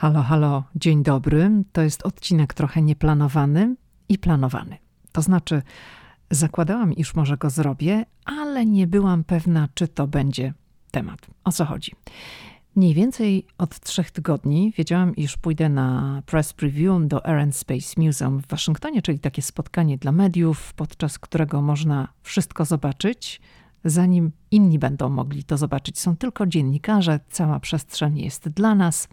Halo, halo, dzień dobry. To jest odcinek trochę nieplanowany i planowany. To znaczy, zakładałam, iż może go zrobię, ale nie byłam pewna, czy to będzie temat. O co chodzi? Mniej więcej od trzech tygodni wiedziałam, iż pójdę na press preview do Air and Space Museum w Waszyngtonie, czyli takie spotkanie dla mediów, podczas którego można wszystko zobaczyć, zanim inni będą mogli to zobaczyć. Są tylko dziennikarze, cała przestrzeń jest dla nas.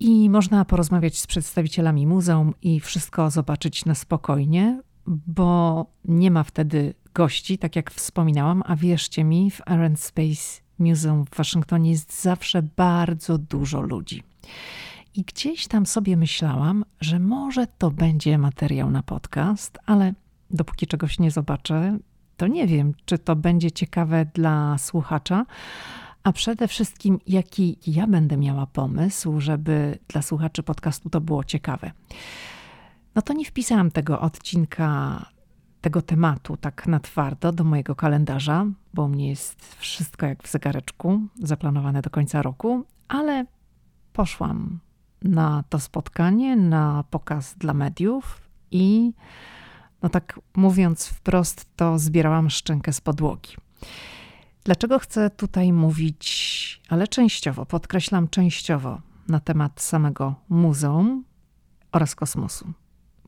I można porozmawiać z przedstawicielami muzeum i wszystko zobaczyć na spokojnie, bo nie ma wtedy gości, tak jak wspominałam, a wierzcie mi, w Air and Space Museum w Waszyngtonie jest zawsze bardzo dużo ludzi. I gdzieś tam sobie myślałam, że może to będzie materiał na podcast, ale dopóki czegoś nie zobaczę, to nie wiem, czy to będzie ciekawe dla słuchacza, a przede wszystkim jaki ja będę miała pomysł, żeby dla słuchaczy podcastu to było ciekawe. No to nie wpisałam tego odcinka, tego tematu tak na twardo do mojego kalendarza, bo u mnie jest wszystko jak w zegareczku, zaplanowane do końca roku, ale poszłam na to spotkanie, na pokaz dla mediów i no tak mówiąc wprost, to zbierałam szczękę z podłogi. Dlaczego chcę tutaj mówić, ale częściowo, podkreślam częściowo, na temat samego muzeum oraz kosmosu?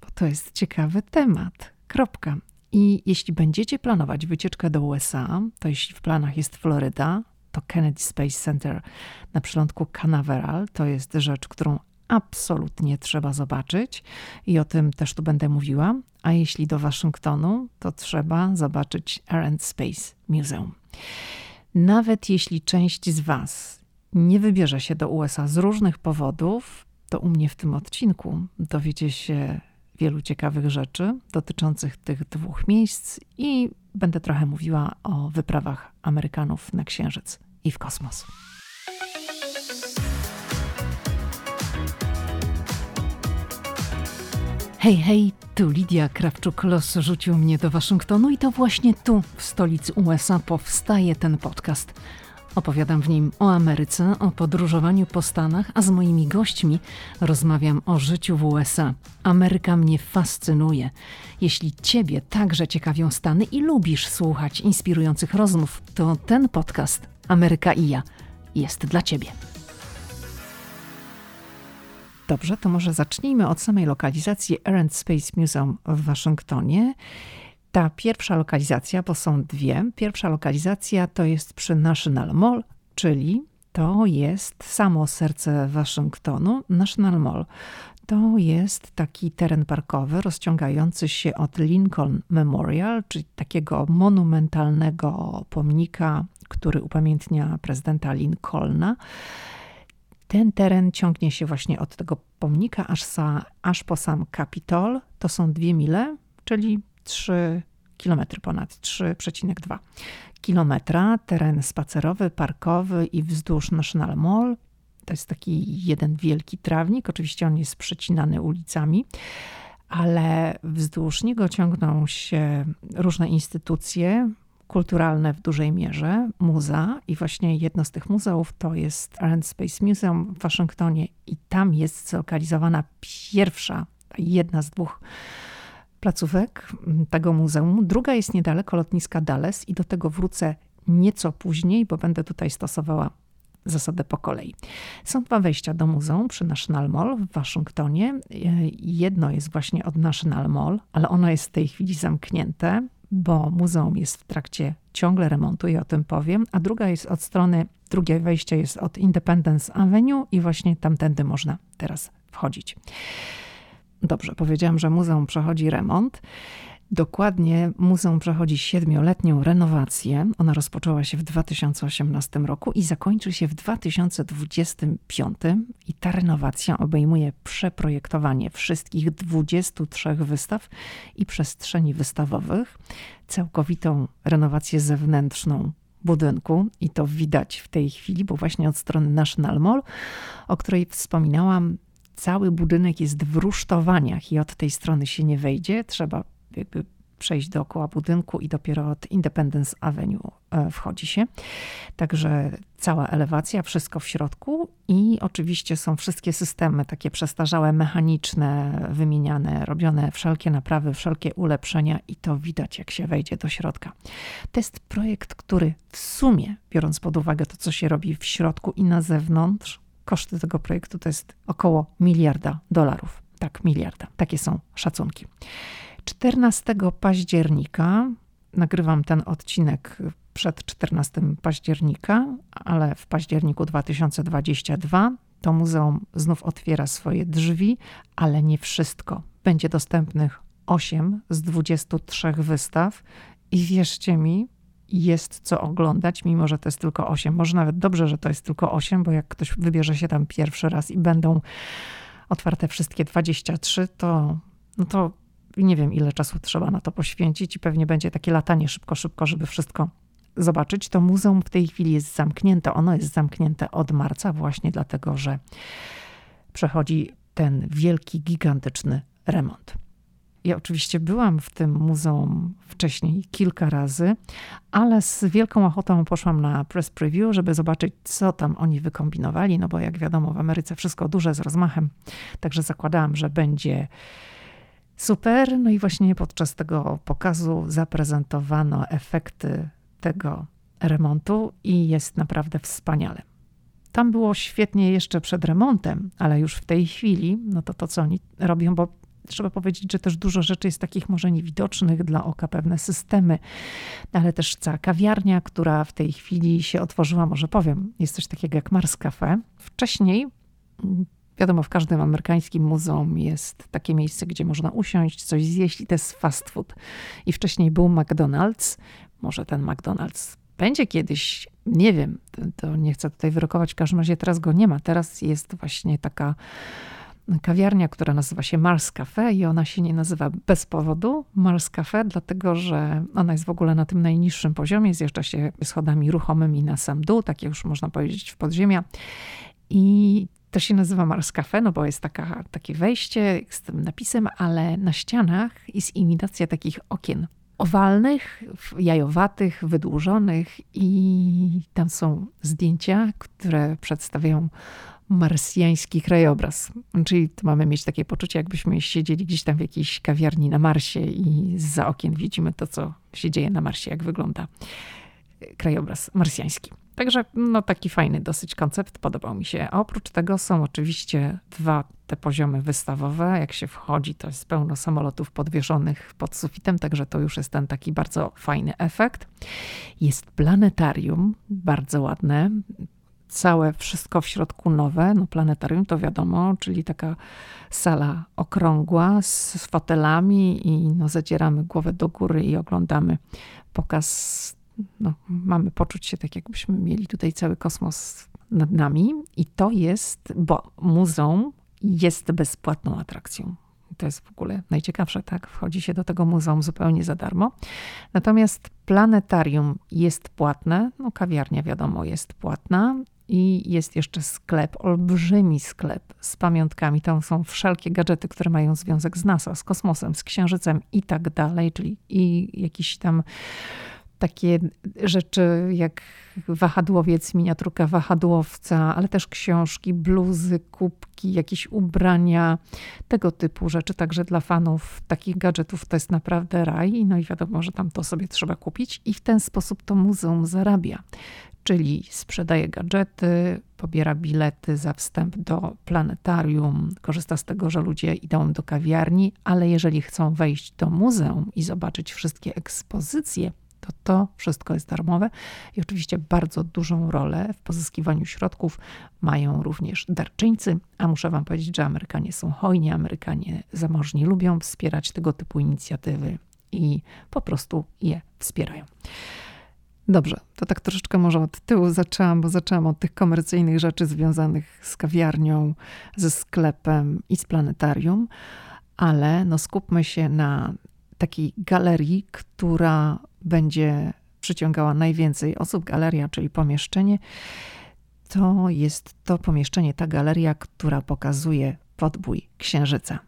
Bo to jest ciekawy temat. Kropka. I jeśli będziecie planować wycieczkę do USA, to jeśli w planach jest Floryda, to Kennedy Space Center na przylądku Canaveral to jest rzecz, którą absolutnie trzeba zobaczyć i o tym też tu będę mówiła. A jeśli do Waszyngtonu, to trzeba zobaczyć Air and Space Museum. Nawet jeśli część z Was nie wybierze się do USA z różnych powodów, to u mnie w tym odcinku dowiecie się wielu ciekawych rzeczy dotyczących tych dwóch miejsc i będę trochę mówiła o wyprawach Amerykanów na Księżyc i w kosmos. Hej, hej, tu Lidia Krawczuk-Los rzucił mnie do Waszyngtonu i to właśnie tu, w stolicy USA, powstaje ten podcast. Opowiadam w nim o Ameryce, o podróżowaniu po Stanach, a z moimi gośćmi rozmawiam o życiu w USA. Ameryka mnie fascynuje. Jeśli Ciebie także ciekawią Stany i lubisz słuchać inspirujących rozmów, to ten podcast Ameryka i ja jest dla Ciebie. Dobrze, to może zacznijmy od samej lokalizacji Air and Space Museum w Waszyngtonie. Ta pierwsza lokalizacja, bo są dwie. Pierwsza lokalizacja to jest przy National Mall, czyli to jest samo serce Waszyngtonu, National Mall. To jest taki teren parkowy rozciągający się od Lincoln Memorial, czyli takiego monumentalnego pomnika, który upamiętnia prezydenta Lincolna ten teren ciągnie się właśnie od tego pomnika aż, za, aż po sam Kapitol. To są dwie mile, czyli 3 kilometry ponad 3,2 kilometra. Teren spacerowy, parkowy i wzdłuż National Mall. To jest taki jeden wielki trawnik. Oczywiście on jest przecinany ulicami ale wzdłuż niego ciągną się różne instytucje, kulturalne w dużej mierze, muza i właśnie jedno z tych muzeów to jest Air Space Museum w Waszyngtonie i tam jest zlokalizowana pierwsza, jedna z dwóch placówek tego muzeum. Druga jest niedaleko lotniska Dallas i do tego wrócę nieco później, bo będę tutaj stosowała zasadę po kolei. Są dwa wejścia do muzeum przy National Mall w Waszyngtonie. Jedno jest właśnie od National Mall, ale ono jest w tej chwili zamknięte bo muzeum jest w trakcie ciągle remontu i o tym powiem, a druga jest od strony, drugie wejście jest od Independence Avenue i właśnie tamtędy można teraz wchodzić. Dobrze, powiedziałam, że muzeum przechodzi remont. Dokładnie muzeum przechodzi siedmioletnią renowację. Ona rozpoczęła się w 2018 roku i zakończy się w 2025. I ta renowacja obejmuje przeprojektowanie wszystkich 23 wystaw i przestrzeni wystawowych, całkowitą renowację zewnętrzną budynku i to widać w tej chwili, bo właśnie od strony National Mall, o której wspominałam, cały budynek jest w rusztowaniach i od tej strony się nie wejdzie. Trzeba jakby przejść dookoła budynku i dopiero od Independence Avenue e, wchodzi się. Także cała elewacja, wszystko w środku i oczywiście są wszystkie systemy takie przestarzałe, mechaniczne, wymieniane, robione wszelkie naprawy, wszelkie ulepszenia i to widać jak się wejdzie do środka. To jest projekt, który w sumie, biorąc pod uwagę to, co się robi w środku i na zewnątrz, koszty tego projektu to jest około miliarda dolarów. Tak, miliarda. Takie są szacunki. 14 października nagrywam ten odcinek przed 14 października, ale w październiku 2022 to muzeum znów otwiera swoje drzwi, ale nie wszystko. Będzie dostępnych 8 z 23 wystaw i wierzcie mi, jest co oglądać, mimo że to jest tylko 8. Może nawet dobrze, że to jest tylko 8, bo jak ktoś wybierze się tam pierwszy raz i będą otwarte wszystkie 23, to, no to nie wiem, ile czasu trzeba na to poświęcić i pewnie będzie takie latanie szybko, szybko, żeby wszystko zobaczyć. To muzeum w tej chwili jest zamknięte. Ono jest zamknięte od marca właśnie dlatego, że przechodzi ten wielki, gigantyczny remont. Ja oczywiście byłam w tym muzeum wcześniej kilka razy, ale z wielką ochotą poszłam na press preview, żeby zobaczyć, co tam oni wykombinowali, no bo jak wiadomo, w Ameryce wszystko duże z rozmachem, także zakładałam, że będzie super. No i właśnie podczas tego pokazu zaprezentowano efekty tego remontu i jest naprawdę wspaniale. Tam było świetnie jeszcze przed remontem, ale już w tej chwili, no to to, co oni robią, bo trzeba powiedzieć, że też dużo rzeczy jest takich może niewidocznych dla oka, pewne systemy, ale też cała kawiarnia, która w tej chwili się otworzyła, może powiem, jest coś takiego jak Mars Cafe. Wcześniej Wiadomo, w każdym amerykańskim muzeum jest takie miejsce, gdzie można usiąść, coś zjeść i to jest fast food. I wcześniej był McDonald's. Może ten McDonald's będzie kiedyś, nie wiem, to, nie chcę tutaj wyrokować, w każdym razie teraz go nie ma. Teraz jest właśnie taka kawiarnia, która nazywa się Mars Cafe i ona się nie nazywa bez powodu Mars Cafe, dlatego że ona jest w ogóle na tym najniższym poziomie, zjeżdża się schodami ruchomymi na sam dół, takie już można powiedzieć w podziemia. I to się nazywa Mars Cafe, no bo jest taka, takie wejście z tym napisem, ale na ścianach jest imitacja takich okien owalnych, jajowatych, wydłużonych i tam są zdjęcia, które przedstawiają marsjański krajobraz. Czyli to mamy mieć takie poczucie, jakbyśmy siedzieli gdzieś tam w jakiejś kawiarni na Marsie i za okien widzimy to, co się dzieje na Marsie, jak wygląda krajobraz marsjański. Także no, taki fajny dosyć koncept, podobał mi się. A oprócz tego są oczywiście dwa te poziomy wystawowe. Jak się wchodzi, to jest pełno samolotów podwieszonych pod sufitem, także to już jest ten taki bardzo fajny efekt. Jest planetarium, bardzo ładne. Całe wszystko w środku nowe. No, planetarium to wiadomo, czyli taka sala okrągła z fotelami i no, zadzieramy głowę do góry i oglądamy pokaz no, mamy poczuć się tak, jakbyśmy mieli tutaj cały kosmos nad nami. I to jest, bo muzeum jest bezpłatną atrakcją. To jest w ogóle najciekawsze, tak? Wchodzi się do tego muzeum zupełnie za darmo. Natomiast planetarium jest płatne, no kawiarnia wiadomo jest płatna i jest jeszcze sklep, olbrzymi sklep z pamiątkami. Tam są wszelkie gadżety, które mają związek z NASA, z kosmosem, z księżycem i tak dalej, czyli i jakiś tam takie rzeczy jak wahadłowiec, miniaturka wahadłowca, ale też książki, bluzy, kubki, jakieś ubrania, tego typu rzeczy. Także dla fanów takich gadżetów to jest naprawdę raj. No i wiadomo, że tam to sobie trzeba kupić i w ten sposób to muzeum zarabia. Czyli sprzedaje gadżety, pobiera bilety za wstęp do planetarium, korzysta z tego, że ludzie idą do kawiarni, ale jeżeli chcą wejść do muzeum i zobaczyć wszystkie ekspozycje, to to wszystko jest darmowe i oczywiście bardzo dużą rolę w pozyskiwaniu środków mają również darczyńcy, a muszę wam powiedzieć, że Amerykanie są hojni, Amerykanie zamożni lubią wspierać tego typu inicjatywy i po prostu je wspierają. Dobrze, to tak troszeczkę może od tyłu zaczęłam, bo zaczęłam od tych komercyjnych rzeczy związanych z kawiarnią, ze sklepem i z planetarium, ale no skupmy się na takiej galerii, która będzie przyciągała najwięcej osób. Galeria, czyli pomieszczenie, to jest to pomieszczenie, ta galeria, która pokazuje podbój księżyca.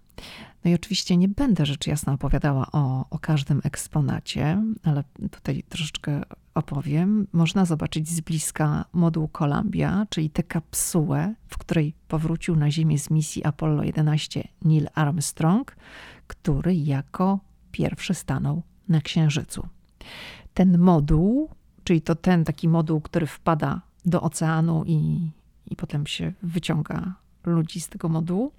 No i oczywiście nie będę rzecz jasna opowiadała o, o każdym eksponacie, ale tutaj troszeczkę opowiem. Można zobaczyć z bliska moduł Columbia, czyli tę kapsułę, w której powrócił na Ziemię z misji Apollo 11 Neil Armstrong, który jako pierwszy stanął na Księżycu. Ten moduł, czyli to ten taki moduł, który wpada do oceanu i, i potem się wyciąga ludzi z tego modułu.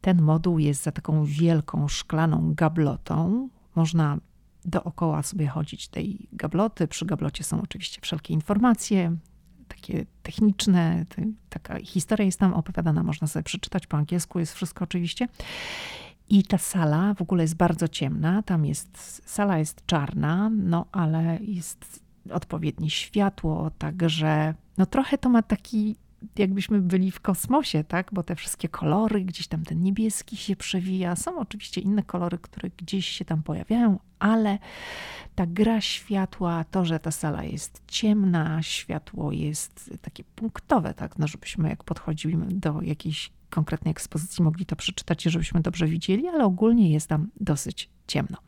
Ten moduł jest za taką wielką szklaną gablotą. Można dookoła sobie chodzić tej gabloty. Przy gablocie są oczywiście wszelkie informacje, takie techniczne. Taka historia jest tam opowiadana, można sobie przeczytać po angielsku, jest wszystko oczywiście. I ta sala w ogóle jest bardzo ciemna. Tam jest, sala jest czarna, no ale jest odpowiednie światło, także no trochę to ma taki jakbyśmy byli w kosmosie, tak? Bo te wszystkie kolory, gdzieś tam ten niebieski się przewija. Są oczywiście inne kolory, które gdzieś się tam pojawiają, ale ta gra światła, to, że ta sala jest ciemna, światło jest takie punktowe, tak? No, żebyśmy jak podchodzimy do jakiejś konkretnej ekspozycji mogli to przeczytać żebyśmy dobrze widzieli, ale ogólnie jest tam dosyć ciemno.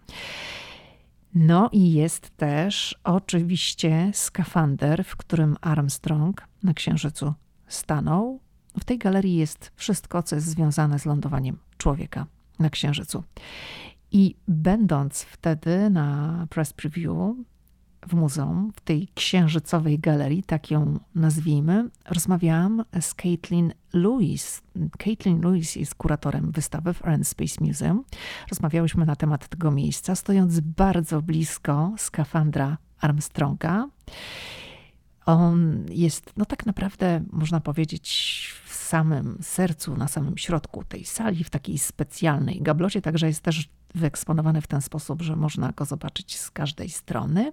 No i jest też oczywiście skafander, w którym Armstrong na Księżycu stanął. W tej galerii jest wszystko, co jest związane z lądowaniem człowieka na Księżycu. I będąc wtedy na press preview w muzeum, w tej księżycowej galerii, tak ją nazwijmy, rozmawiałam z Caitlin Lewis. Caitlin Lewis jest kuratorem wystawy w Air Space Museum. Rozmawiałyśmy na temat tego miejsca, stojąc bardzo blisko skafandra Armstronga. On jest, no tak naprawdę, można powiedzieć, w samym sercu, na samym środku tej sali, w takiej specjalnej gablocie, także jest też wyeksponowany w ten sposób, że można go zobaczyć z każdej strony.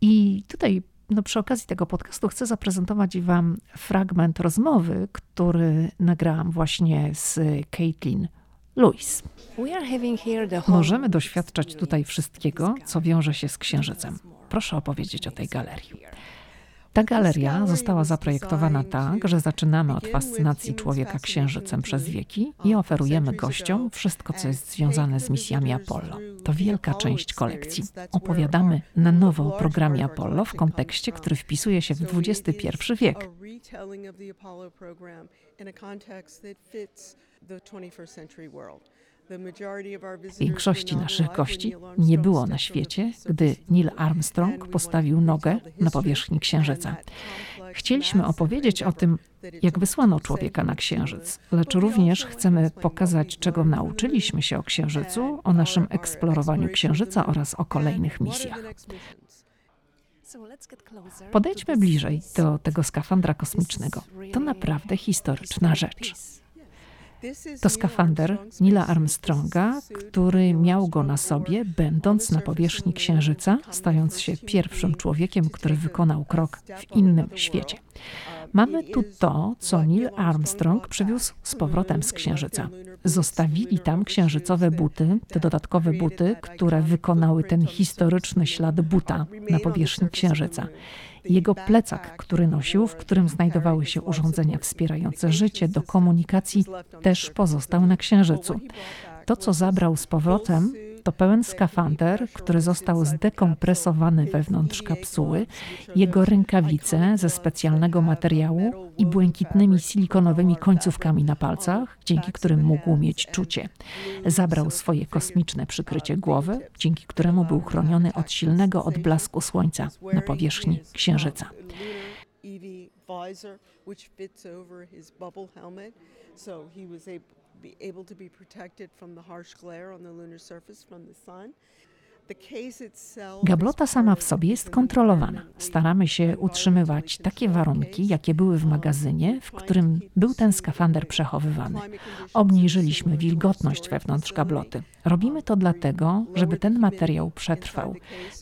I tutaj no przy okazji tego podcastu chcę zaprezentować Wam fragment rozmowy, który nagrałam właśnie z Caitlin Lewis. Możemy doświadczać tutaj wszystkiego, co wiąże się z księżycem. Proszę opowiedzieć o tej galerii. Ta galeria została zaprojektowana tak, że zaczynamy od fascynacji człowieka księżycem przez wieki i oferujemy gościom wszystko, co jest związane z misjami Apollo. To wielka część kolekcji. Opowiadamy na nowo o programie Apollo w kontekście, który wpisuje się w XXI wiek. Większości naszych gości nie było na świecie, gdy Neil Armstrong postawił nogę na powierzchni Księżyca. Chcieliśmy opowiedzieć o tym, jak wysłano człowieka na Księżyc, lecz również chcemy pokazać, czego nauczyliśmy się o Księżycu, o naszym eksplorowaniu Księżyca oraz o kolejnych misjach. Podejdźmy bliżej do tego skafandra kosmicznego. To naprawdę historyczna rzecz. To skafander Nila Armstronga, który miał go na sobie, będąc na powierzchni Księżyca, stając się pierwszym człowiekiem, który wykonał krok w innym świecie. Mamy tu to, co Neil Armstrong przywiózł z powrotem z Księżyca. Zostawili tam księżycowe buty, te dodatkowe buty, które wykonały ten historyczny ślad buta na powierzchni Księżyca jego plecak, który nosił, w którym znajdowały się urządzenia wspierające życie do komunikacji, też pozostał na Księżycu. To, co zabrał z powrotem, to pełen skafander, który został zdekompresowany wewnątrz kapsuły, jego rękawice ze specjalnego materiału i błękitnymi silikonowymi końcówkami na palcach, dzięki którym mógł mieć czucie. Zabrał swoje kosmiczne przykrycie głowy, dzięki któremu był chroniony od silnego odblasku słońca na powierzchni Księżyca. So he was able be able to be protected from the harsh glare on the lunar surface from the sun. Gablota sama w sobie jest kontrolowana. Staramy się utrzymywać takie warunki, jakie były w magazynie, w którym był ten skafander przechowywany. Obniżyliśmy wilgotność wewnątrz gabloty. Robimy to dlatego, żeby ten materiał przetrwał.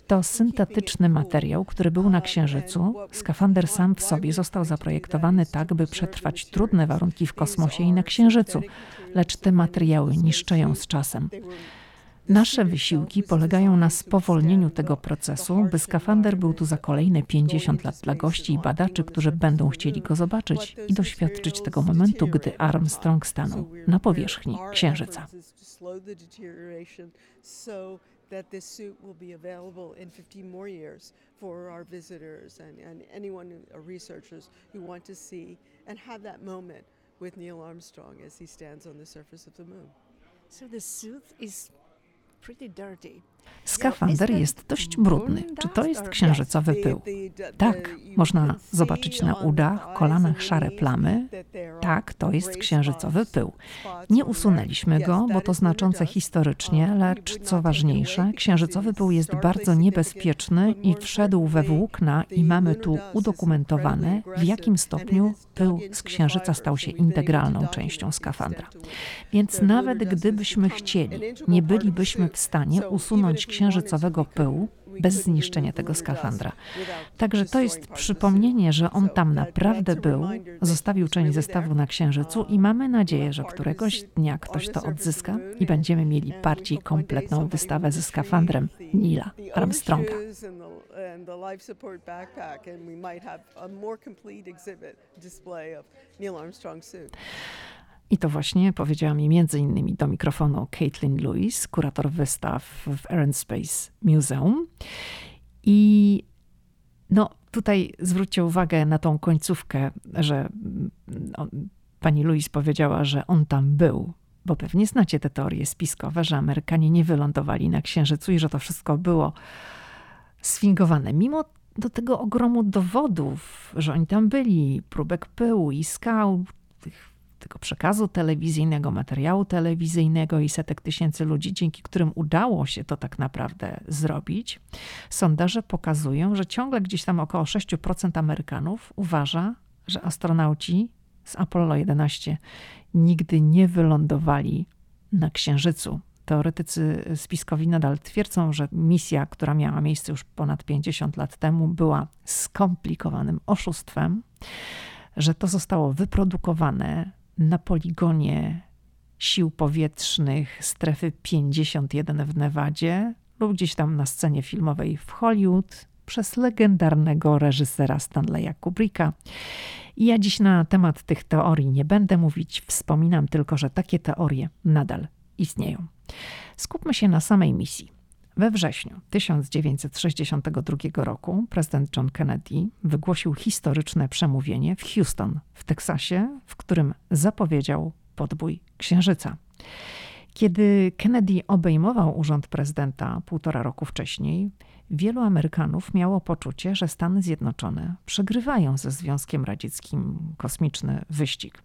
To syntetyczny materiał, który był na Księżycu. Skafander sam w sobie został zaprojektowany tak, by przetrwać trudne warunki w kosmosie i na Księżycu, lecz te materiały niszczeją z czasem. Nasze wysiłki polegają na spowolnieniu tego procesu, by skafander był tu za kolejne 50 lat dla gości i badaczy, którzy będą chcieli go zobaczyć i doświadczyć tego momentu, gdy Armstrong stanął na powierzchni Księżyca. that this suit will be available in 15 more years for our visitors and, and anyone, uh, researchers who want to see and have that moment with Neil Armstrong as he stands on the surface of the moon. So the suit is pretty dirty. Skafander jest dość brudny. Czy to jest księżycowy pył? Tak, można zobaczyć na udach, kolanach szare plamy. Tak, to jest księżycowy pył. Nie usunęliśmy go, bo to znaczące historycznie, lecz co ważniejsze, księżycowy pył jest bardzo niebezpieczny i wszedł we włókna i mamy tu udokumentowane, w jakim stopniu pył z księżyca stał się integralną częścią skafandra. Więc nawet gdybyśmy chcieli, nie bylibyśmy w stanie usunąć księżycowego pyłu bez zniszczenia tego skafandra. Także to jest przypomnienie, że on tam naprawdę był, zostawił część zestawu na Księżycu i mamy nadzieję, że któregoś dnia ktoś to odzyska i będziemy mieli bardziej kompletną wystawę ze skafandrem Nila Armstronga. I to właśnie powiedziała mi między innymi do mikrofonu Caitlin Lewis, kurator wystaw w Aerospace Museum. I no, tutaj zwróćcie uwagę na tą końcówkę, że no, pani Lewis powiedziała, że on tam był, bo pewnie znacie te teorie spiskowe, że Amerykanie nie wylądowali na Księżycu i że to wszystko było sfingowane. Mimo do tego ogromu dowodów, że oni tam byli, próbek pyłu i skał, tych tego przekazu telewizyjnego, materiału telewizyjnego i setek tysięcy ludzi, dzięki którym udało się to tak naprawdę zrobić, sondaże pokazują, że ciągle gdzieś tam około 6% Amerykanów uważa, że astronauci z Apollo 11 nigdy nie wylądowali na Księżycu. Teoretycy spiskowi nadal twierdzą, że misja, która miała miejsce już ponad 50 lat temu, była skomplikowanym oszustwem, że to zostało wyprodukowane na poligonie sił powietrznych strefy 51 w Nevadzie lub gdzieś tam na scenie filmowej w Hollywood przez legendarnego reżysera Stanleya Kubricka. Ja dziś na temat tych teorii nie będę mówić, wspominam tylko, że takie teorie nadal istnieją. Skupmy się na samej misji. We wrześniu 1962 roku prezydent John Kennedy wygłosił historyczne przemówienie w Houston w Teksasie, w którym zapowiedział podbój Księżyca. Kiedy Kennedy obejmował urząd prezydenta półtora roku wcześniej, wielu Amerykanów miało poczucie, że Stany Zjednoczone przegrywają ze Związkiem Radzieckim kosmiczny wyścig.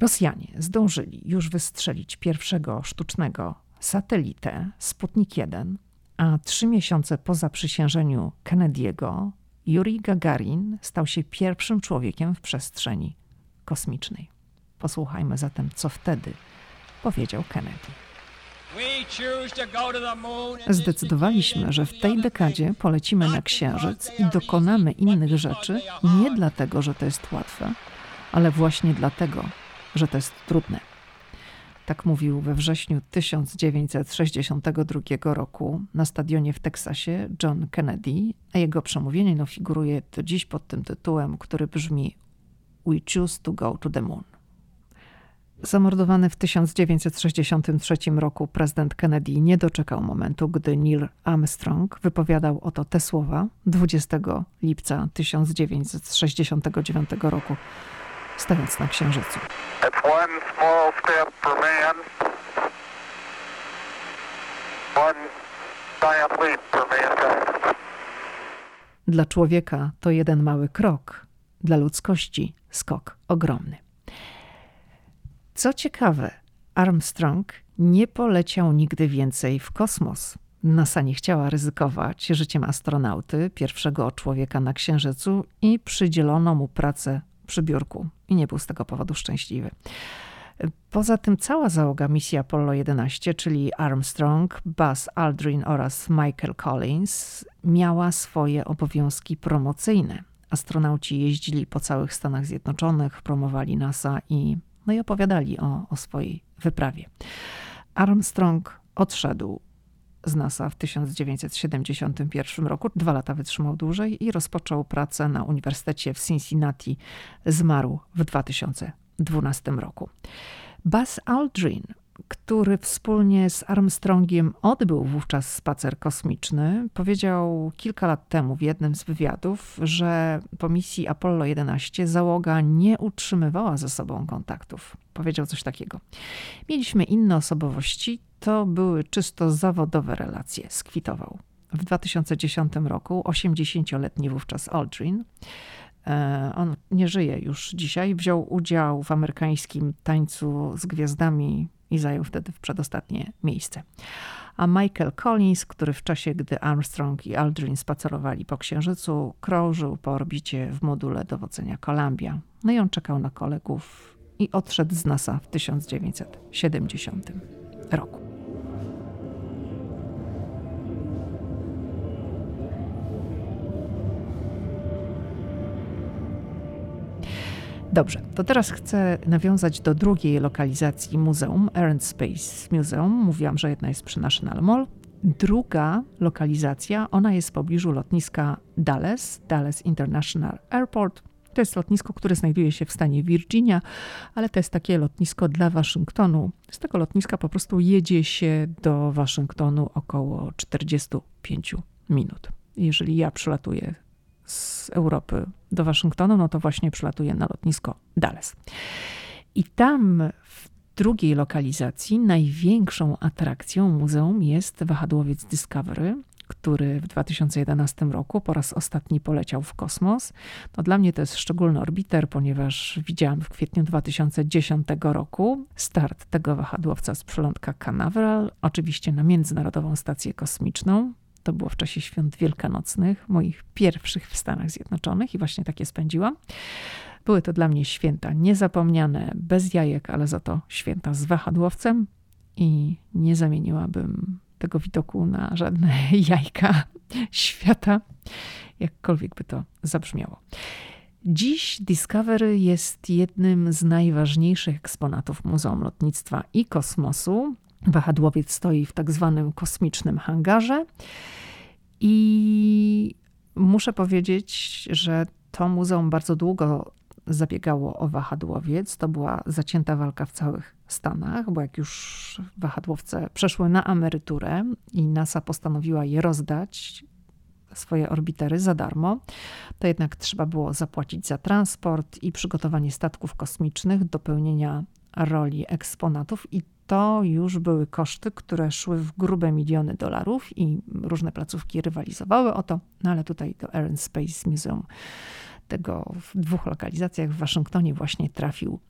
Rosjanie zdążyli już wystrzelić pierwszego sztucznego satelitę Sputnik 1, a trzy miesiące po zaprzysiężeniu Kennedy'ego Yuri Gagarin stał się pierwszym człowiekiem w przestrzeni kosmicznej. Posłuchajmy zatem, co wtedy powiedział Kennedy. Zdecydowaliśmy, że w tej dekadzie polecimy na Księżyc i dokonamy innych rzeczy nie dlatego, że to jest łatwe, ale właśnie dlatego, że to jest trudne. Tak mówił we wrześniu 1962 roku na stadionie w Teksasie John Kennedy, a jego przemówienie no, figuruje do dziś pod tym tytułem, który brzmi We choose to go to the moon. Zamordowany w 1963 roku prezydent Kennedy nie doczekał momentu, gdy Neil Armstrong wypowiadał oto te słowa 20 lipca 1969 roku stojąc na Księżycu. Dla człowieka to jeden mały krok, dla ludzkości skok ogromny. Co ciekawe, Armstrong nie poleciał nigdy więcej w kosmos. NASA nie chciała ryzykować życiem astronauty, pierwszego człowieka na Księżycu i przydzielono mu pracę przy biurku i nie był z tego powodu szczęśliwy. Poza tym cała załoga misji Apollo 11, czyli Armstrong, Buzz Aldrin oraz Michael Collins, miała swoje obowiązki promocyjne. Astronauci jeździli po całych Stanach Zjednoczonych, promowali NASA i, no i opowiadali o, o swojej wyprawie. Armstrong odszedł z NASA w 1971 roku. Dwa lata wytrzymał dłużej i rozpoczął pracę na Uniwersytecie w Cincinnati. Zmarł w 2012 roku. Buzz Aldrin który wspólnie z Armstrongiem odbył wówczas spacer kosmiczny, powiedział kilka lat temu w jednym z wywiadów, że po misji Apollo 11 załoga nie utrzymywała ze sobą kontaktów. Powiedział coś takiego. Mieliśmy inne osobowości, to były czysto zawodowe relacje, skwitował. W 2010 roku 80-letni wówczas Aldrin on nie żyje już dzisiaj. Wziął udział w amerykańskim tańcu z gwiazdami i zajął wtedy w przedostatnie miejsce. A Michael Collins, który w czasie, gdy Armstrong i Aldrin spacerowali po Księżycu, krążył po orbicie w module dowodzenia Columbia. No i on czekał na kolegów i odszedł z NASA w 1970 roku. Dobrze, to teraz chcę nawiązać do drugiej lokalizacji muzeum, Air and Space Museum. Mówiłam, że jedna jest przy National Mall. Druga lokalizacja, ona jest w pobliżu lotniska Dallas, Dallas International Airport. To jest lotnisko, które znajduje się w stanie Virginia, ale to jest takie lotnisko dla Waszyngtonu. Z tego lotniska po prostu jedzie się do Waszyngtonu około 45 minut. Jeżeli ja przylatuję z Europy do Waszyngtonu, no to właśnie przylatuje na lotnisko Dallas. I tam w drugiej lokalizacji największą atrakcją muzeum jest wahadłowiec Discovery, który w 2011 roku po raz ostatni poleciał w kosmos. No dla mnie to jest szczególny orbiter, ponieważ widziałam w kwietniu 2010 roku start tego wahadłowca z przylądka Canaveral, oczywiście na Międzynarodową Stację Kosmiczną. To było w czasie świąt wielkanocnych, moich pierwszych w Stanach Zjednoczonych i właśnie takie spędziłam. Były to dla mnie święta niezapomniane, bez jajek, ale za to święta z wahadłowcem i nie zamieniłabym tego widoku na żadne jajka świata, jakkolwiek by to zabrzmiało. Dziś Discovery jest jednym z najważniejszych eksponatów Muzeum Lotnictwa i Kosmosu. Wahadłowiec stoi w tak zwanym kosmicznym hangarze i muszę powiedzieć, że to muzeum bardzo długo zabiegało o wahadłowiec. To była zacięta walka w całych Stanach, bo jak już wahadłowce przeszły na emeryturę i NASA postanowiła je rozdać, swoje orbitery za darmo, to jednak trzeba było zapłacić za transport i przygotowanie statków kosmicznych do pełnienia roli eksponatów i to już były koszty, które szły w grube miliony dolarów i różne placówki rywalizowały o to, no ale tutaj do Air and Space Museum tego w dwóch lokalizacjach w Waszyngtonie właśnie trafił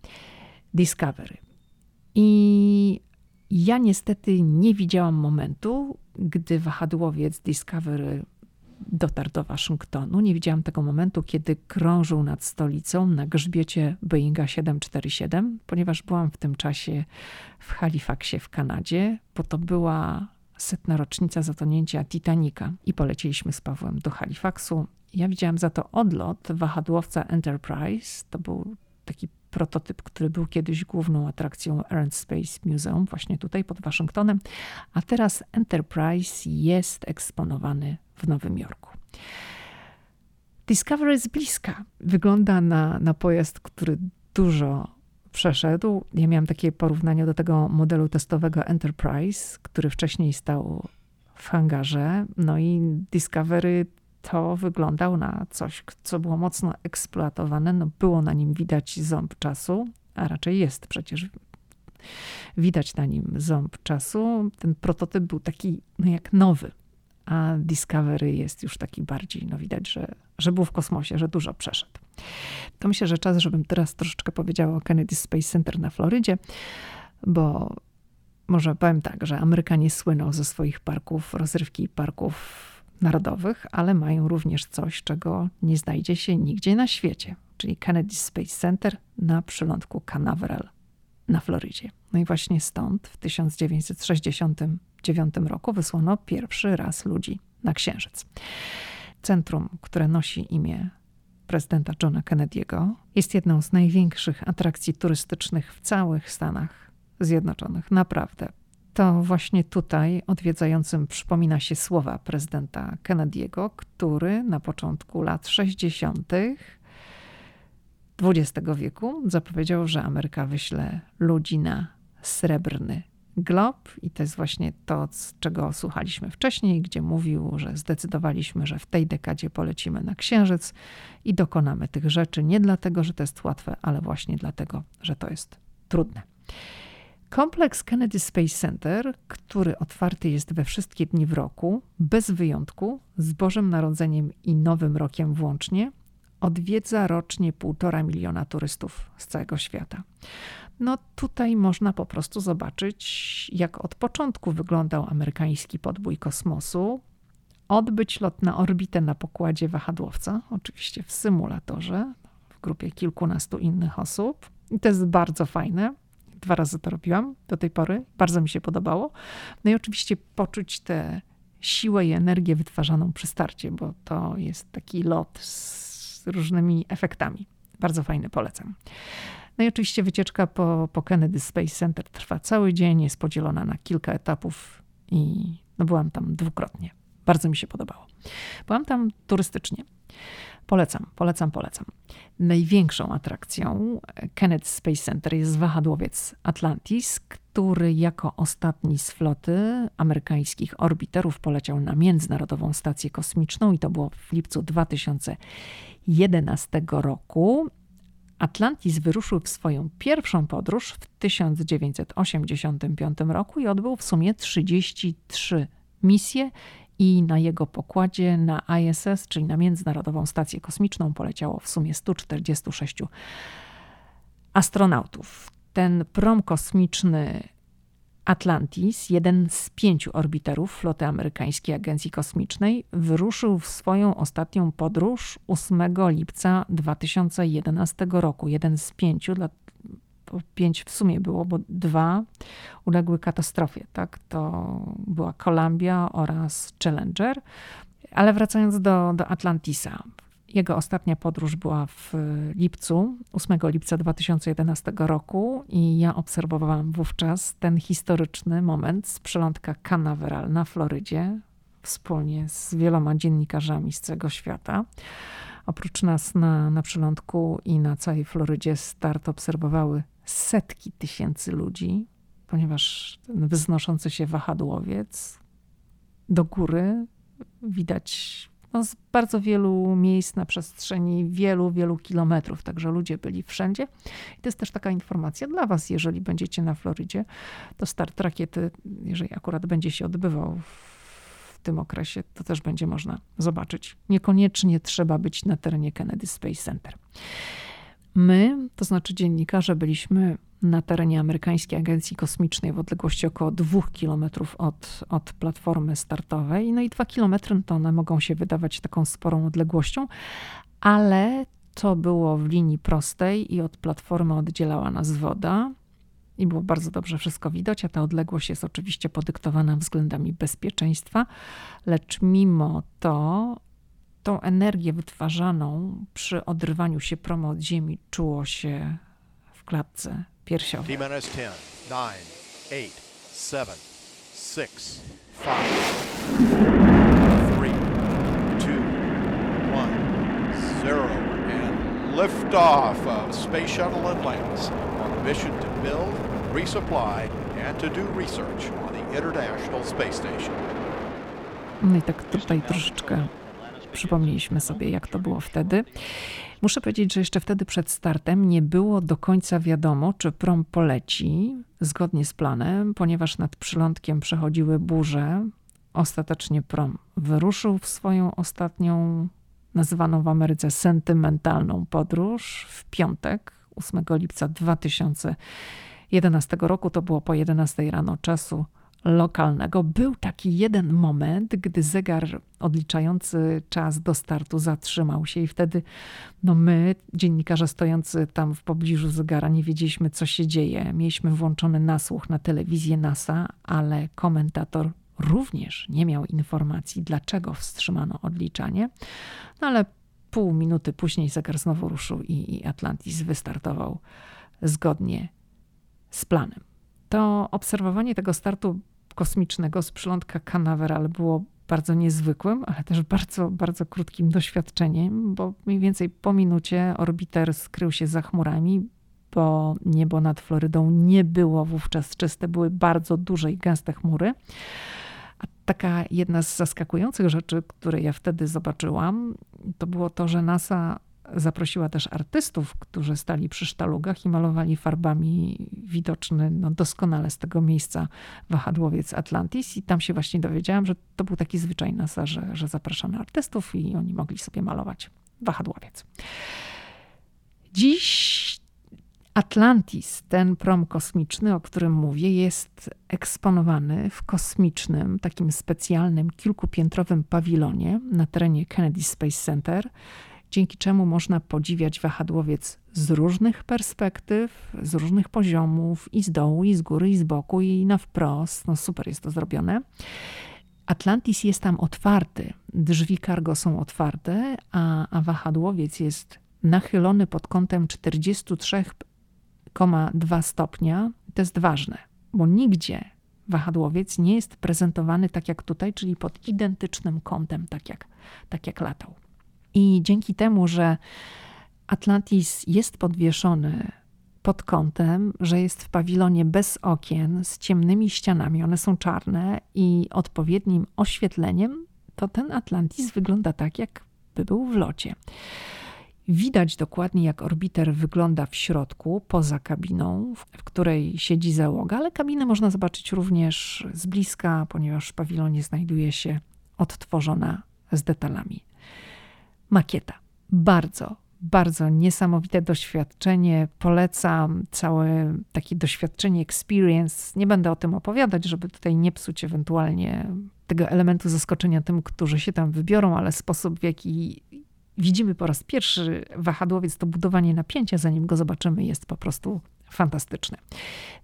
Discovery. I ja niestety nie widziałam momentu, gdy wahadłowiec Discovery dotarł do Waszyngtonu. Nie widziałam tego momentu, kiedy krążył nad stolicą na grzbiecie Boeinga 747, ponieważ byłam w tym czasie w Halifaxie w Kanadzie, bo to była setna rocznica zatonięcia Titanica i poleciliśmy z Pawłem do Halifaxu. Ja widziałam za to odlot wahadłowca Enterprise. To był taki prototyp, który był kiedyś główną atrakcją Air and Space Museum, właśnie tutaj pod Waszyngtonem, a teraz Enterprise jest eksponowany w Nowym Jorku. Discovery jest bliska. Wygląda na, na pojazd, który dużo przeszedł. Ja miałam takie porównanie do tego modelu testowego Enterprise, który wcześniej stał w hangarze. No i Discovery to wyglądał na coś, co było mocno eksploatowane. No było na nim widać ząb czasu, a raczej jest przecież widać na nim ząb czasu. Ten prototyp był taki no jak nowy, a Discovery jest już taki bardziej, no widać, że, że był w kosmosie, że dużo przeszedł. To myślę, że czas, żebym teraz troszeczkę powiedziała o Kennedy Space Center na Florydzie, bo może powiem tak, że Amerykanie słyną ze swoich parków, rozrywki parków narodowych, ale mają również coś, czego nie znajdzie się nigdzie na świecie, czyli Kennedy Space Center na przylądku Canaveral na Florydzie. No i właśnie stąd w 1969 roku wysłano pierwszy raz ludzi na Księżyc. Centrum, które nosi imię prezydenta Johna Kennedy'ego, jest jedną z największych atrakcji turystycznych w całych Stanach Zjednoczonych. Naprawdę to właśnie tutaj odwiedzającym przypomina się słowa prezydenta Kennedy'ego, który na początku lat 60. XX wieku zapowiedział, że Ameryka wyśle ludzi na srebrny glob i to jest właśnie to, z czego słuchaliśmy wcześniej, gdzie mówił, że zdecydowaliśmy, że w tej dekadzie polecimy na Księżyc i dokonamy tych rzeczy nie dlatego, że to jest łatwe, ale właśnie dlatego, że to jest trudne. Kompleks Kennedy Space Center, który otwarty jest we wszystkie dni w roku, bez wyjątku, z Bożym Narodzeniem i Nowym Rokiem włącznie, odwiedza rocznie półtora miliona turystów z całego świata. No tutaj można po prostu zobaczyć, jak od początku wyglądał amerykański podbój kosmosu, odbyć lot na orbitę na pokładzie wahadłowca, oczywiście w symulatorze, w grupie kilkunastu innych osób. I to jest bardzo fajne. Dwa razy to robiłam do tej pory. Bardzo mi się podobało. No i oczywiście poczuć tę siłę i energię wytwarzaną przy starcie, bo to jest taki lot z różnymi efektami. Bardzo fajny, polecam. No i oczywiście wycieczka po, po Kennedy Space Center trwa cały dzień, jest podzielona na kilka etapów i no byłam tam dwukrotnie. Bardzo mi się podobało. Byłam tam turystycznie. Polecam, polecam, polecam. Największą atrakcją Kennedy Space Center jest wahadłowiec Atlantis, który jako ostatni z floty amerykańskich orbiterów poleciał na Międzynarodową Stację Kosmiczną i to było w lipcu 2011 roku. Atlantis wyruszył w swoją pierwszą podróż w 1985 roku i odbył w sumie 33 misje i na jego pokładzie na ISS, czyli na Międzynarodową Stację Kosmiczną, poleciało w sumie 146 astronautów. Ten prom kosmiczny Atlantis, jeden z pięciu orbiterów floty amerykańskiej agencji kosmicznej, wyruszył w swoją ostatnią podróż 8 lipca 2011 roku. Jeden z pięciu, pięć w sumie było, bo dwa uległy katastrofie. Tak? To była Columbia oraz Challenger. Ale wracając do, do Atlantisa. Jego ostatnia podróż była w lipcu, 8 lipca 2011 roku i ja obserwowałam wówczas ten historyczny moment z przelądka Canaveral na Florydzie wspólnie z wieloma dziennikarzami z całego świata. Oprócz nas na, na przylądku i na całej Florydzie start obserwowały setki tysięcy ludzi, ponieważ ten wznoszący się wahadłowiec do góry widać no, z bardzo wielu miejsc na przestrzeni wielu, wielu kilometrów, także ludzie byli wszędzie. I to jest też taka informacja dla Was, jeżeli będziecie na Florydzie, to start rakiety, jeżeli akurat będzie się odbywał w tym okresie, to też będzie można zobaczyć. Niekoniecznie trzeba być na terenie Kennedy Space Center. My, to znaczy dziennikarze, byliśmy na terenie amerykańskiej agencji kosmicznej w odległości około dwóch kilometrów od, od platformy startowej. No i dwa kilometry to one mogą się wydawać taką sporą odległością, ale to było w linii prostej i od platformy oddzielała nas woda. I było bardzo dobrze wszystko widać, a ta odległość jest oczywiście podyktowana względami bezpieczeństwa, lecz mimo to tą energię wytwarzaną przy odrywaniu się promo od ziemi czuło się w klatce piersiowej. T-minus 10, 9, 8, 7, 6, 5, 3, 2, 1, 0 and liftoff of Space Shuttle Atlantis on a mission to build, resupply and to do research on the International Space Station. No i tak tutaj troszeczkę przypomnieliśmy sobie, jak to było wtedy. Muszę powiedzieć, że jeszcze wtedy przed startem nie było do końca wiadomo, czy prom poleci zgodnie z planem, ponieważ nad przylądkiem przechodziły burze. Ostatecznie prom wyruszył w swoją ostatnią, nazywaną w Ameryce sentymentalną podróż w piątek, 8 lipca 2011 roku. To było po 11 rano czasu lokalnego. Był taki jeden moment, gdy zegar odliczający czas do startu zatrzymał się i wtedy no my, dziennikarze stojący tam w pobliżu zegara, nie wiedzieliśmy, co się dzieje. Mieliśmy włączony nasłuch na telewizję NASA, ale komentator również nie miał informacji, dlaczego wstrzymano odliczanie. No ale pół minuty później zegar znowu ruszył i, i Atlantis wystartował zgodnie z planem To obserwowanie tego startu kosmicznego z przylądka Canaveral było bardzo niezwykłym, ale też bardzo, bardzo krótkim doświadczeniem, bo mniej więcej po minucie orbiter skrył się za chmurami, bo niebo nad Florydą nie było wówczas czyste, były bardzo duże i gęste chmury. A taka jedna z zaskakujących rzeczy, które ja wtedy zobaczyłam, to było to, że NASA zaprosiła też artystów, którzy stali przy sztalugach i malowali farbami widoczny no, doskonale z tego miejsca wahadłowiec Atlantis. I tam się właśnie dowiedziałam, że to był taki zwyczaj NASA, że, że zapraszamy artystów i oni mogli sobie malować wahadłowiec. Dziś Atlantis, ten prom kosmiczny, o którym mówię, jest eksponowany w kosmicznym, takim specjalnym, kilkupiętrowym pawilonie na terenie Kennedy Space Center, dzięki czemu można podziwiać wahadłowiec z różnych perspektyw, z różnych poziomów, i z dołu, i z góry, i z boku, i na wprost. No super jest to zrobione. Atlantis jest tam otwarty, drzwi cargo są otwarte, a, a wahadłowiec jest nachylony pod kątem 43 2 stopnia, to jest ważne, bo nigdzie wahadłowiec nie jest prezentowany tak jak tutaj, czyli pod identycznym kątem, tak jak, tak jak latał. I dzięki temu, że Atlantis jest podwieszony pod kątem, że jest w pawilonie bez okien, z ciemnymi ścianami, one są czarne i odpowiednim oświetleniem, to ten Atlantis wygląda tak, jakby był w locie. Widać dokładnie, jak orbiter wygląda w środku, poza kabiną, w której siedzi załoga, ale kabinę można zobaczyć również z bliska, ponieważ w pawilonie znajduje się odtworzona z detalami makieta. Bardzo, bardzo niesamowite doświadczenie. Polecam całe takie doświadczenie, experience. Nie będę o tym opowiadać, żeby tutaj nie psuć ewentualnie tego elementu zaskoczenia tym, którzy się tam wybiorą, ale sposób, w jaki widzimy po raz pierwszy wahadłowiec, to budowanie napięcia, zanim go zobaczymy, jest po prostu fantastyczne.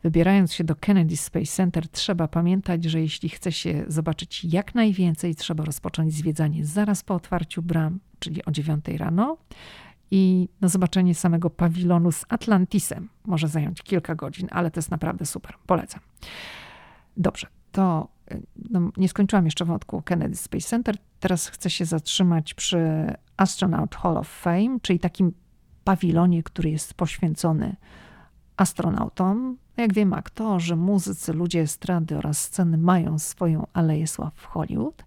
Wybierając się do Kennedy Space Center, trzeba pamiętać, że jeśli chce się zobaczyć jak najwięcej, trzeba rozpocząć zwiedzanie zaraz po otwarciu bram, czyli o 9 rano. I no, zobaczenie samego pawilonu z Atlantisem może zająć kilka godzin, ale to jest naprawdę super. Polecam. Dobrze, to no, nie skończyłam jeszcze wątku Kennedy Space Center. Teraz chcę się zatrzymać przy Astronaut Hall of Fame, czyli takim pawilonie, który jest poświęcony astronautom. Jak wiemy, aktorzy, muzycy, ludzie estrady oraz sceny mają swoją aleję sław w Hollywood.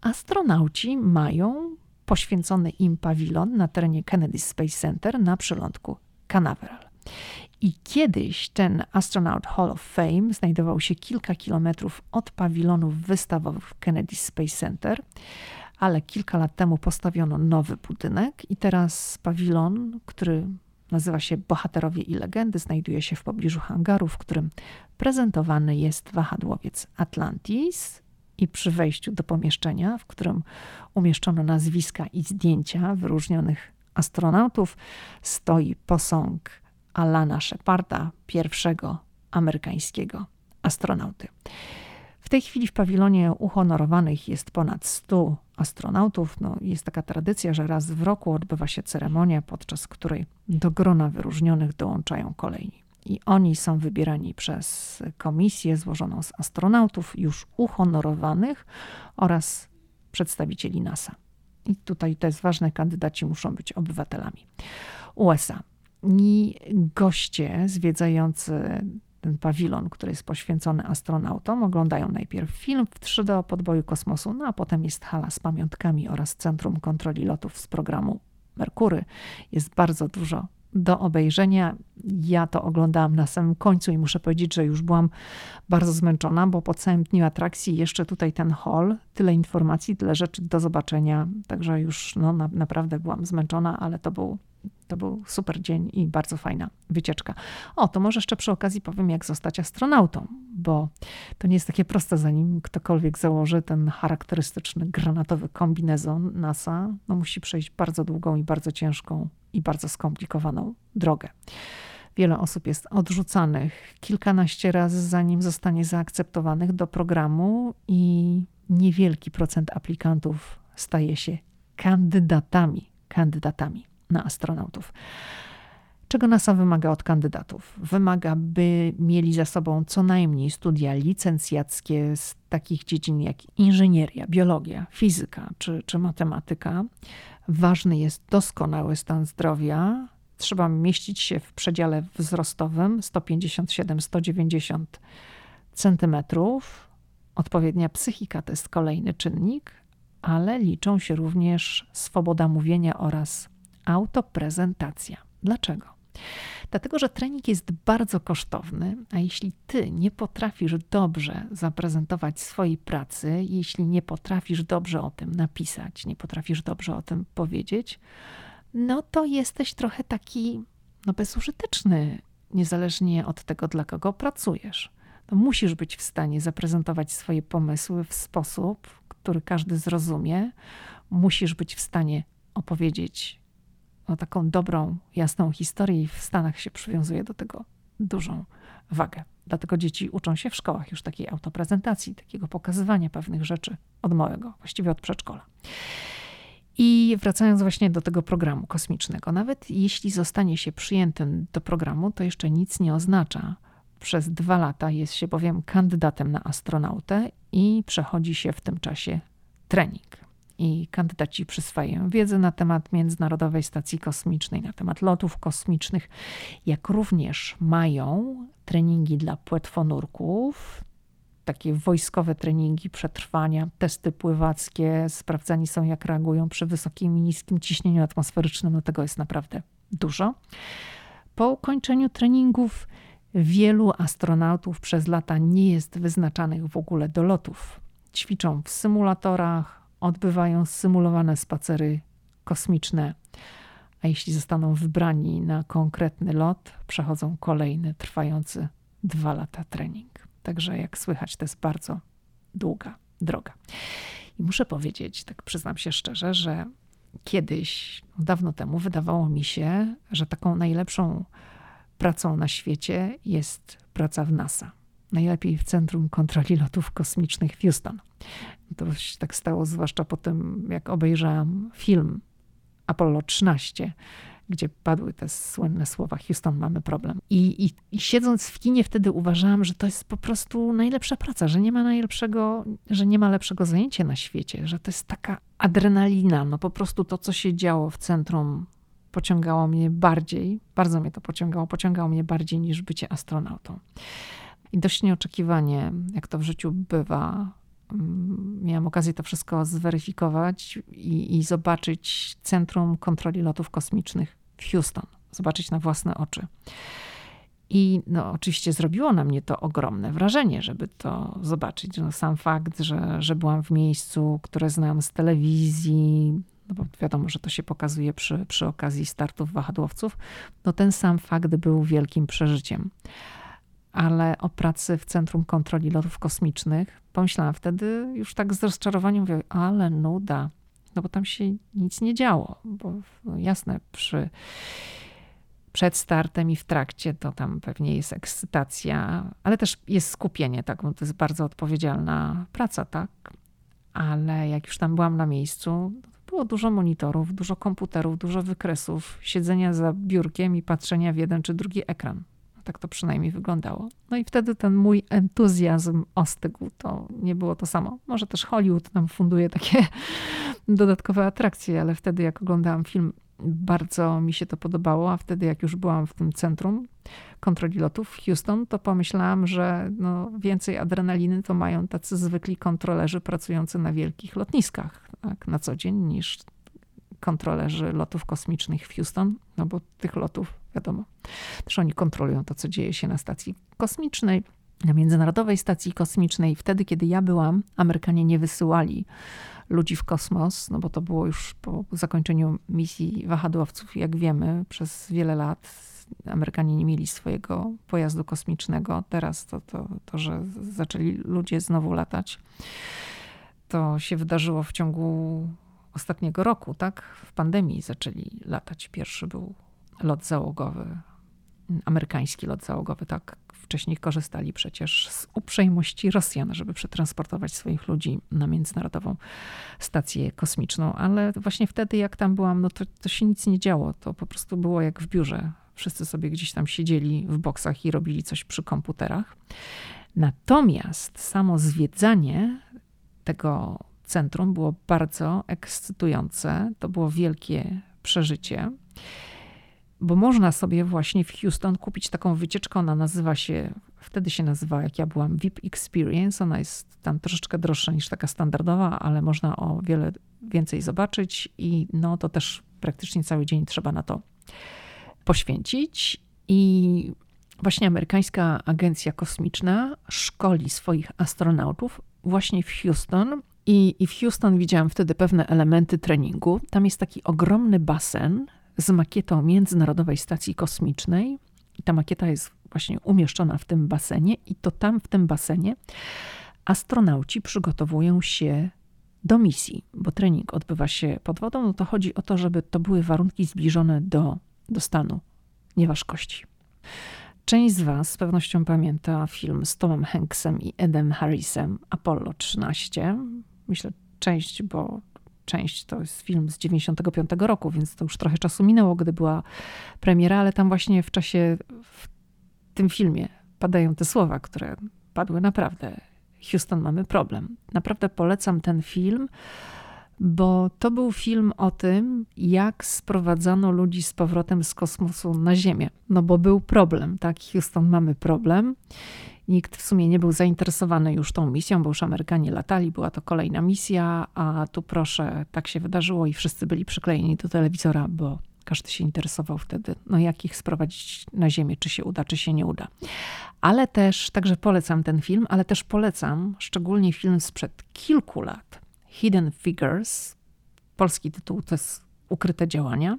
Astronauci mają poświęcony im pawilon na terenie Kennedy Space Center na przylądku Canaveral. I kiedyś ten Astronaut Hall of Fame znajdował się kilka kilometrów od pawilonów wystawowych w Kennedy Space Center, ale kilka lat temu postawiono nowy budynek i teraz pawilon, który nazywa się Bohaterowie i Legendy, znajduje się w pobliżu hangaru, w którym prezentowany jest wahadłowiec Atlantis. I przy wejściu do pomieszczenia, w którym umieszczono nazwiska i zdjęcia wyróżnionych astronautów, stoi posąg Alana Sheparda, pierwszego amerykańskiego astronauty. W tej chwili w pawilonie uhonorowanych jest ponad 100 astronautów. No, jest taka tradycja, że raz w roku odbywa się ceremonia, podczas której do grona wyróżnionych dołączają kolejni. I oni są wybierani przez komisję złożoną z astronautów już uhonorowanych oraz przedstawicieli NASA. I tutaj to jest ważne, kandydaci muszą być obywatelami USA. I goście zwiedzający ten pawilon, który jest poświęcony astronautom, oglądają najpierw film w 3D o podboju kosmosu, no a potem jest hala z pamiątkami oraz Centrum Kontroli Lotów z programu Merkury. Jest bardzo dużo do obejrzenia. Ja to oglądałam na samym końcu i muszę powiedzieć, że już byłam bardzo zmęczona, bo po całym dniu atrakcji jeszcze tutaj ten hall, tyle informacji, tyle rzeczy do zobaczenia, także już no, na, naprawdę byłam zmęczona, ale to był to był super dzień i bardzo fajna wycieczka. O, to może jeszcze przy okazji powiem, jak zostać astronautą, bo to nie jest takie proste, zanim ktokolwiek założy ten charakterystyczny granatowy kombinezon NASA, no musi przejść bardzo długą i bardzo ciężką i bardzo skomplikowaną drogę. Wiele osób jest odrzucanych kilkanaście razy, zanim zostanie zaakceptowanych do programu, i niewielki procent aplikantów staje się kandydatami. Kandydatami na astronautów. Czego NASA wymaga od kandydatów? Wymaga, by mieli za sobą co najmniej studia licencjackie z takich dziedzin jak inżynieria, biologia, fizyka czy, czy matematyka. Ważny jest doskonały stan zdrowia. Trzeba mieścić się w przedziale wzrostowym 157-190 centymetrów. Odpowiednia psychika to jest kolejny czynnik, ale liczą się również swoboda mówienia oraz autoprezentacja. Dlaczego? Dlatego, że trening jest bardzo kosztowny, a jeśli ty nie potrafisz dobrze zaprezentować swojej pracy, jeśli nie potrafisz dobrze o tym napisać, nie potrafisz dobrze o tym powiedzieć, no to jesteś trochę taki no, bezużyteczny, niezależnie od tego, dla kogo pracujesz. No, musisz być w stanie zaprezentować swoje pomysły w sposób, który każdy zrozumie. Musisz być w stanie opowiedzieć o taką dobrą, jasną historię i w Stanach się przywiązuje do tego dużą wagę. Dlatego dzieci uczą się w szkołach już takiej autoprezentacji, takiego pokazywania pewnych rzeczy od małego, właściwie od przedszkola. I wracając właśnie do tego programu kosmicznego, nawet jeśli zostanie się przyjętym do programu, to jeszcze nic nie oznacza. Przez dwa lata jest się bowiem kandydatem na astronautę i przechodzi się w tym czasie trening i kandydaci przyswajają wiedzę na temat Międzynarodowej Stacji Kosmicznej, na temat lotów kosmicznych, jak również mają treningi dla płetwonurków, takie wojskowe treningi przetrwania, testy pływackie, sprawdzani są jak reagują przy wysokim i niskim ciśnieniu atmosferycznym, no tego jest naprawdę dużo. Po ukończeniu treningów wielu astronautów przez lata nie jest wyznaczanych w ogóle do lotów. Ćwiczą w symulatorach, odbywają symulowane spacery kosmiczne, a jeśli zostaną wybrani na konkretny lot, przechodzą kolejny, trwający dwa lata trening. Także jak słychać, to jest bardzo długa droga. I muszę powiedzieć, tak przyznam się szczerze, że kiedyś, dawno temu, wydawało mi się, że taką najlepszą pracą na świecie jest praca w NASA. Najlepiej w Centrum Kontroli Lotów Kosmicznych w Houston. To się tak stało, zwłaszcza po tym, jak obejrzałam film Apollo 13, gdzie padły te słynne słowa: Houston, mamy problem. I, i, I, siedząc w kinie, wtedy uważałam, że to jest po prostu najlepsza praca, że nie ma najlepszego, że nie ma lepszego zajęcia na świecie, że to jest taka adrenalina. No po prostu to, co się działo w centrum, pociągało mnie bardziej, bardzo mnie to pociągało, pociągało mnie bardziej niż bycie astronautą. I dość nieoczekiwanie, jak to w życiu bywa, Mm, miałam okazję to wszystko zweryfikować i, i zobaczyć Centrum Kontroli Lotów Kosmicznych w Houston, zobaczyć na własne oczy. I no, oczywiście zrobiło na mnie to ogromne wrażenie, żeby to zobaczyć. No, sam fakt, że, że byłam w miejscu, które znam z telewizji, no bo wiadomo, że to się pokazuje przy, przy okazji startów wahadłowców, no ten sam fakt był wielkim przeżyciem ale o pracy w Centrum Kontroli Lotów Kosmicznych. Pomyślałam wtedy już tak z rozczarowaniem, mówię, ale nuda, no bo tam się nic nie działo, bo no jasne, przy, przed startem i w trakcie to tam pewnie jest ekscytacja, ale też jest skupienie, tak, bo to jest bardzo odpowiedzialna praca, tak, ale jak już tam byłam na miejscu, było dużo monitorów, dużo komputerów, dużo wykresów, siedzenia za biurkiem i patrzenia w jeden czy drugi ekran. Tak to przynajmniej wyglądało. No i wtedy ten mój entuzjazm ostygł. To nie było to samo. Może też Hollywood nam funduje takie dodatkowe atrakcje, ale wtedy jak oglądałam film, bardzo mi się to podobało, a wtedy jak już byłam w tym centrum kontroli lotów w Houston, to pomyślałam, że no więcej adrenaliny to mają tacy zwykli kontrolerzy pracujący na wielkich lotniskach tak, na co dzień niż kontrolerzy lotów kosmicznych w Houston, no bo tych lotów wiadomo. Też oni kontrolują to, co dzieje się na stacji kosmicznej, na Międzynarodowej Stacji Kosmicznej. Wtedy, kiedy ja byłam, Amerykanie nie wysyłali ludzi w kosmos, no bo to było już po zakończeniu misji wahadłowców. Jak wiemy, przez wiele lat Amerykanie nie mieli swojego pojazdu kosmicznego. Teraz to, to, to że zaczęli ludzie znowu latać, to się wydarzyło w ciągu ostatniego roku, tak? W pandemii zaczęli latać. Pierwszy był lot załogowy, amerykański lot załogowy, tak. Wcześniej korzystali przecież z uprzejmości Rosjan, żeby przetransportować swoich ludzi na Międzynarodową Stację Kosmiczną, ale właśnie wtedy, jak tam byłam, no to, to się nic nie działo. To po prostu było jak w biurze. Wszyscy sobie gdzieś tam siedzieli w boksach i robili coś przy komputerach. Natomiast samo zwiedzanie tego centrum było bardzo ekscytujące. To było wielkie przeżycie, bo można sobie właśnie w Houston kupić taką wycieczkę. Ona nazywa się, wtedy się nazywała, jak ja byłam, VIP Experience. Ona jest tam troszeczkę droższa niż taka standardowa, ale można o wiele więcej zobaczyć i no to też praktycznie cały dzień trzeba na to poświęcić. I właśnie amerykańska agencja kosmiczna szkoli swoich astronautów właśnie w Houston. I, I w Houston widziałam wtedy pewne elementy treningu. Tam jest taki ogromny basen z makietą Międzynarodowej Stacji Kosmicznej. I ta makieta jest właśnie umieszczona w tym basenie, i to tam w tym basenie astronauci przygotowują się do misji, bo trening odbywa się pod wodą. No to chodzi o to, żeby to były warunki zbliżone do, do stanu nieważkości. Część z Was z pewnością pamięta film z Tomem Hanksem i Edem Harrisem Apollo 13. Myślę, część, bo część to jest film z 95 roku, więc to już trochę czasu minęło, gdy była premiera, ale tam właśnie w czasie, w tym filmie padają te słowa, które padły naprawdę. Houston, mamy problem. Naprawdę polecam ten film bo to był film o tym, jak sprowadzano ludzi z powrotem z kosmosu na Ziemię. No bo był problem, tak? Houston, mamy problem. Nikt w sumie nie był zainteresowany już tą misją, bo już Amerykanie latali, była to kolejna misja, a tu proszę, tak się wydarzyło i wszyscy byli przyklejeni do telewizora, bo każdy się interesował wtedy, no jak ich sprowadzić na ziemię, czy się uda, czy się nie uda. Ale też, także polecam ten film, ale też polecam szczególnie film sprzed kilku lat, Hidden Figures. Polski tytuł to jest Ukryte działania,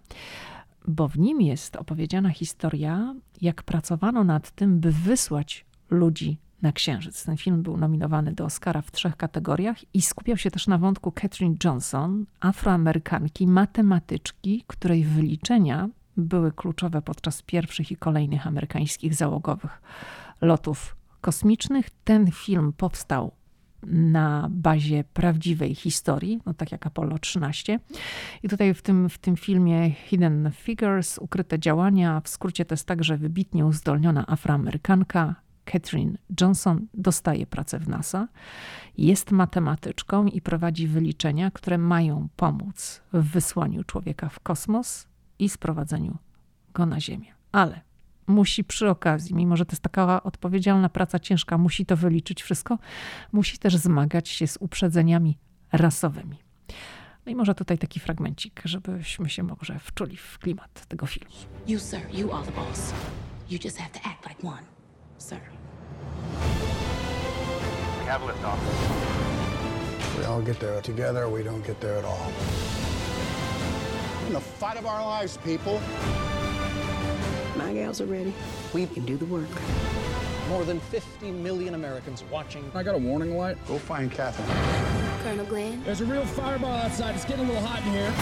bo w nim jest opowiedziana historia, jak pracowano nad tym, by wysłać ludzi na Księżyc. Ten film był nominowany do Oscara w trzech kategoriach i skupiał się też na wątku Katherine Johnson, afroamerykanki, matematyczki, której wyliczenia były kluczowe podczas pierwszych i kolejnych amerykańskich załogowych lotów kosmicznych. Ten film powstał na bazie prawdziwej historii, no tak jak Apollo 13. I tutaj w tym, w tym filmie Hidden Figures, ukryte działania, w skrócie to jest także wybitnie uzdolniona afroamerykanka, Catherine Johnson dostaje pracę w NASA, jest matematyczką i prowadzi wyliczenia, które mają pomóc w wysłaniu człowieka w kosmos i sprowadzeniu go na Ziemię. Ale musi przy okazji, mimo że to jest taka odpowiedzialna praca ciężka, musi to wyliczyć wszystko, musi też zmagać się z uprzedzeniami rasowymi. No i może tutaj taki fragmencik, żebyśmy się może wczuli w klimat tego filmu. You sir, you are the boss. You just have to act like one, sir. We have liftoff. We all get there together, we don't get there at all. In the fight of our lives, people. My gals are ready. We can do the work. More than 50 million Americans watching. I got a warning light. Go find Catherine. Colonel Glenn. There's a real fireball outside. It's getting a little hot in here.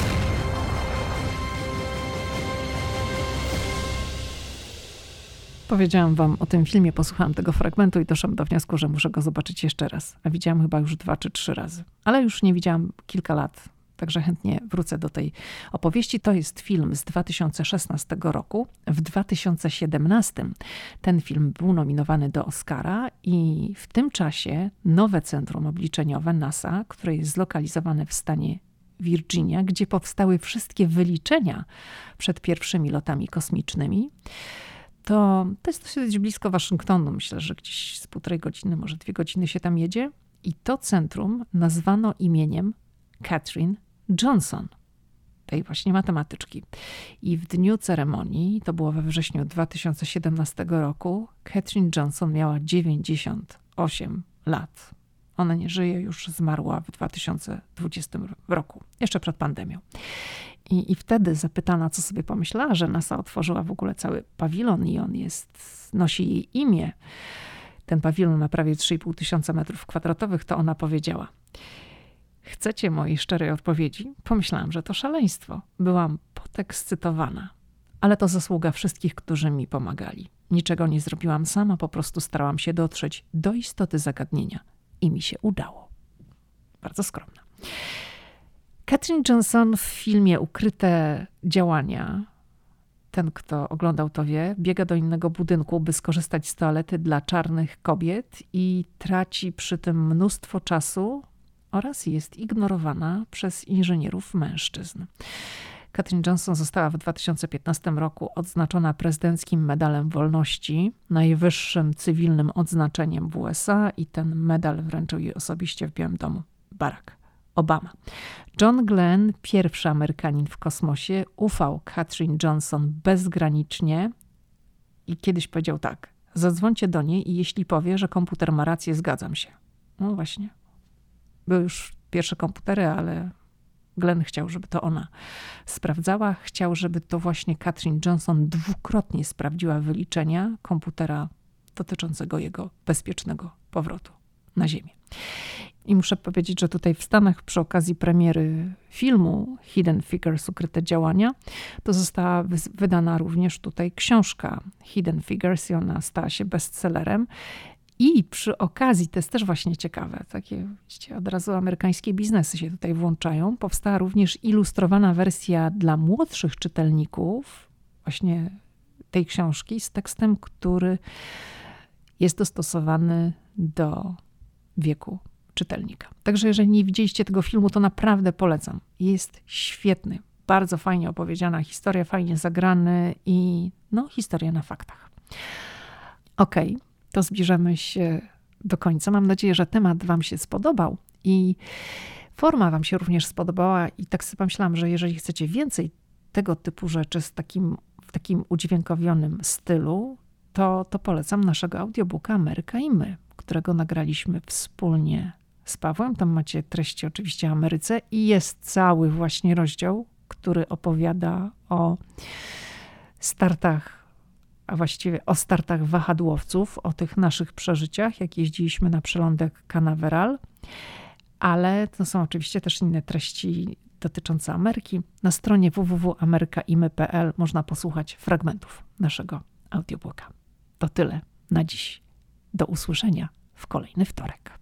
Powiedziałam wam o tym filmie, posłuchałam tego fragmentu i doszłam do wniosku, że muszę go zobaczyć jeszcze raz. A widziałam chyba już dwa czy trzy razy. Ale już nie widziałam kilka lat. Także chętnie wrócę do tej opowieści. To jest film z 2016 roku. W 2017 ten film był nominowany do Oscara i w tym czasie nowe centrum obliczeniowe NASA, które jest zlokalizowane w stanie Virginia, gdzie powstały wszystkie wyliczenia przed pierwszymi lotami kosmicznymi, to, to jest dosyć blisko Waszyngtonu. Myślę, że gdzieś z półtorej godziny, może dwie godziny się tam jedzie. I to centrum nazwano imieniem Catherine Johnson, tej właśnie matematyczki. I w dniu ceremonii, to było we wrześniu 2017 roku, Catherine Johnson miała 98 lat. Ona nie żyje, już zmarła w 2020 roku, jeszcze przed pandemią. I, I wtedy zapytana, co sobie pomyślała, że NASA otworzyła w ogóle cały pawilon i on jest, nosi jej imię. Ten pawilon ma prawie 3,5 tysiąca metrów kwadratowych, to ona powiedziała – Chcecie mojej szczerej odpowiedzi? Pomyślałam, że to szaleństwo. Byłam podekscytowana. Ale to zasługa wszystkich, którzy mi pomagali. Niczego nie zrobiłam sama, po prostu starałam się dotrzeć do istoty zagadnienia i mi się udało. Bardzo skromna. Katrin Johnson w filmie Ukryte działania ten, kto oglądał to wie, biega do innego budynku, by skorzystać z toalety dla czarnych kobiet i traci przy tym mnóstwo czasu oraz jest ignorowana przez inżynierów mężczyzn. Katrin Johnson została w 2015 roku odznaczona prezydenckim Medalem Wolności, najwyższym cywilnym odznaczeniem w USA i ten medal wręczył jej osobiście w Białym Domu Barack Obama. John Glenn, pierwszy Amerykanin w kosmosie, ufał Katrin Johnson bezgranicznie i kiedyś powiedział tak: Zadzwońcie do niej i jeśli powie, że komputer ma rację, zgadzam się. No właśnie. Były już pierwsze komputery, ale Glenn chciał, żeby to ona sprawdzała. Chciał, żeby to właśnie Katrin Johnson dwukrotnie sprawdziła wyliczenia komputera dotyczącego jego bezpiecznego powrotu na Ziemię. I muszę powiedzieć, że tutaj w Stanach przy okazji premiery filmu Hidden Figures, ukryte działania, to została wydana również tutaj książka Hidden Figures i ona stała się bestsellerem. I przy okazji, to jest też właśnie ciekawe, takie wiecie, od razu amerykańskie biznesy się tutaj włączają, powstała również ilustrowana wersja dla młodszych czytelników właśnie tej książki z tekstem, który jest dostosowany do wieku czytelnika. Także jeżeli nie widzieliście tego filmu, to naprawdę polecam. Jest świetny, bardzo fajnie opowiedziana historia, fajnie zagrany i no, historia na faktach. Okej, okay, to zbliżamy się do końca. Mam nadzieję, że temat Wam się spodobał i forma Wam się również spodobała. I tak sobie pomyślałam, że jeżeli chcecie więcej tego typu rzeczy z takim, w takim udźwiękowionym stylu, to, to polecam naszego audiobooka Ameryka i my, którego nagraliśmy wspólnie z Pawłem. Tam macie treści oczywiście o Ameryce i jest cały właśnie rozdział, który opowiada o startach, a właściwie o startach wahadłowców, o tych naszych przeżyciach, jak jeździliśmy na przelądek Canaveral. Ale to są oczywiście też inne treści dotyczące Ameryki. Na stronie www.amerykaimy.pl można posłuchać fragmentów naszego audiobooka. To tyle na dziś. Do usłyszenia w kolejny wtorek.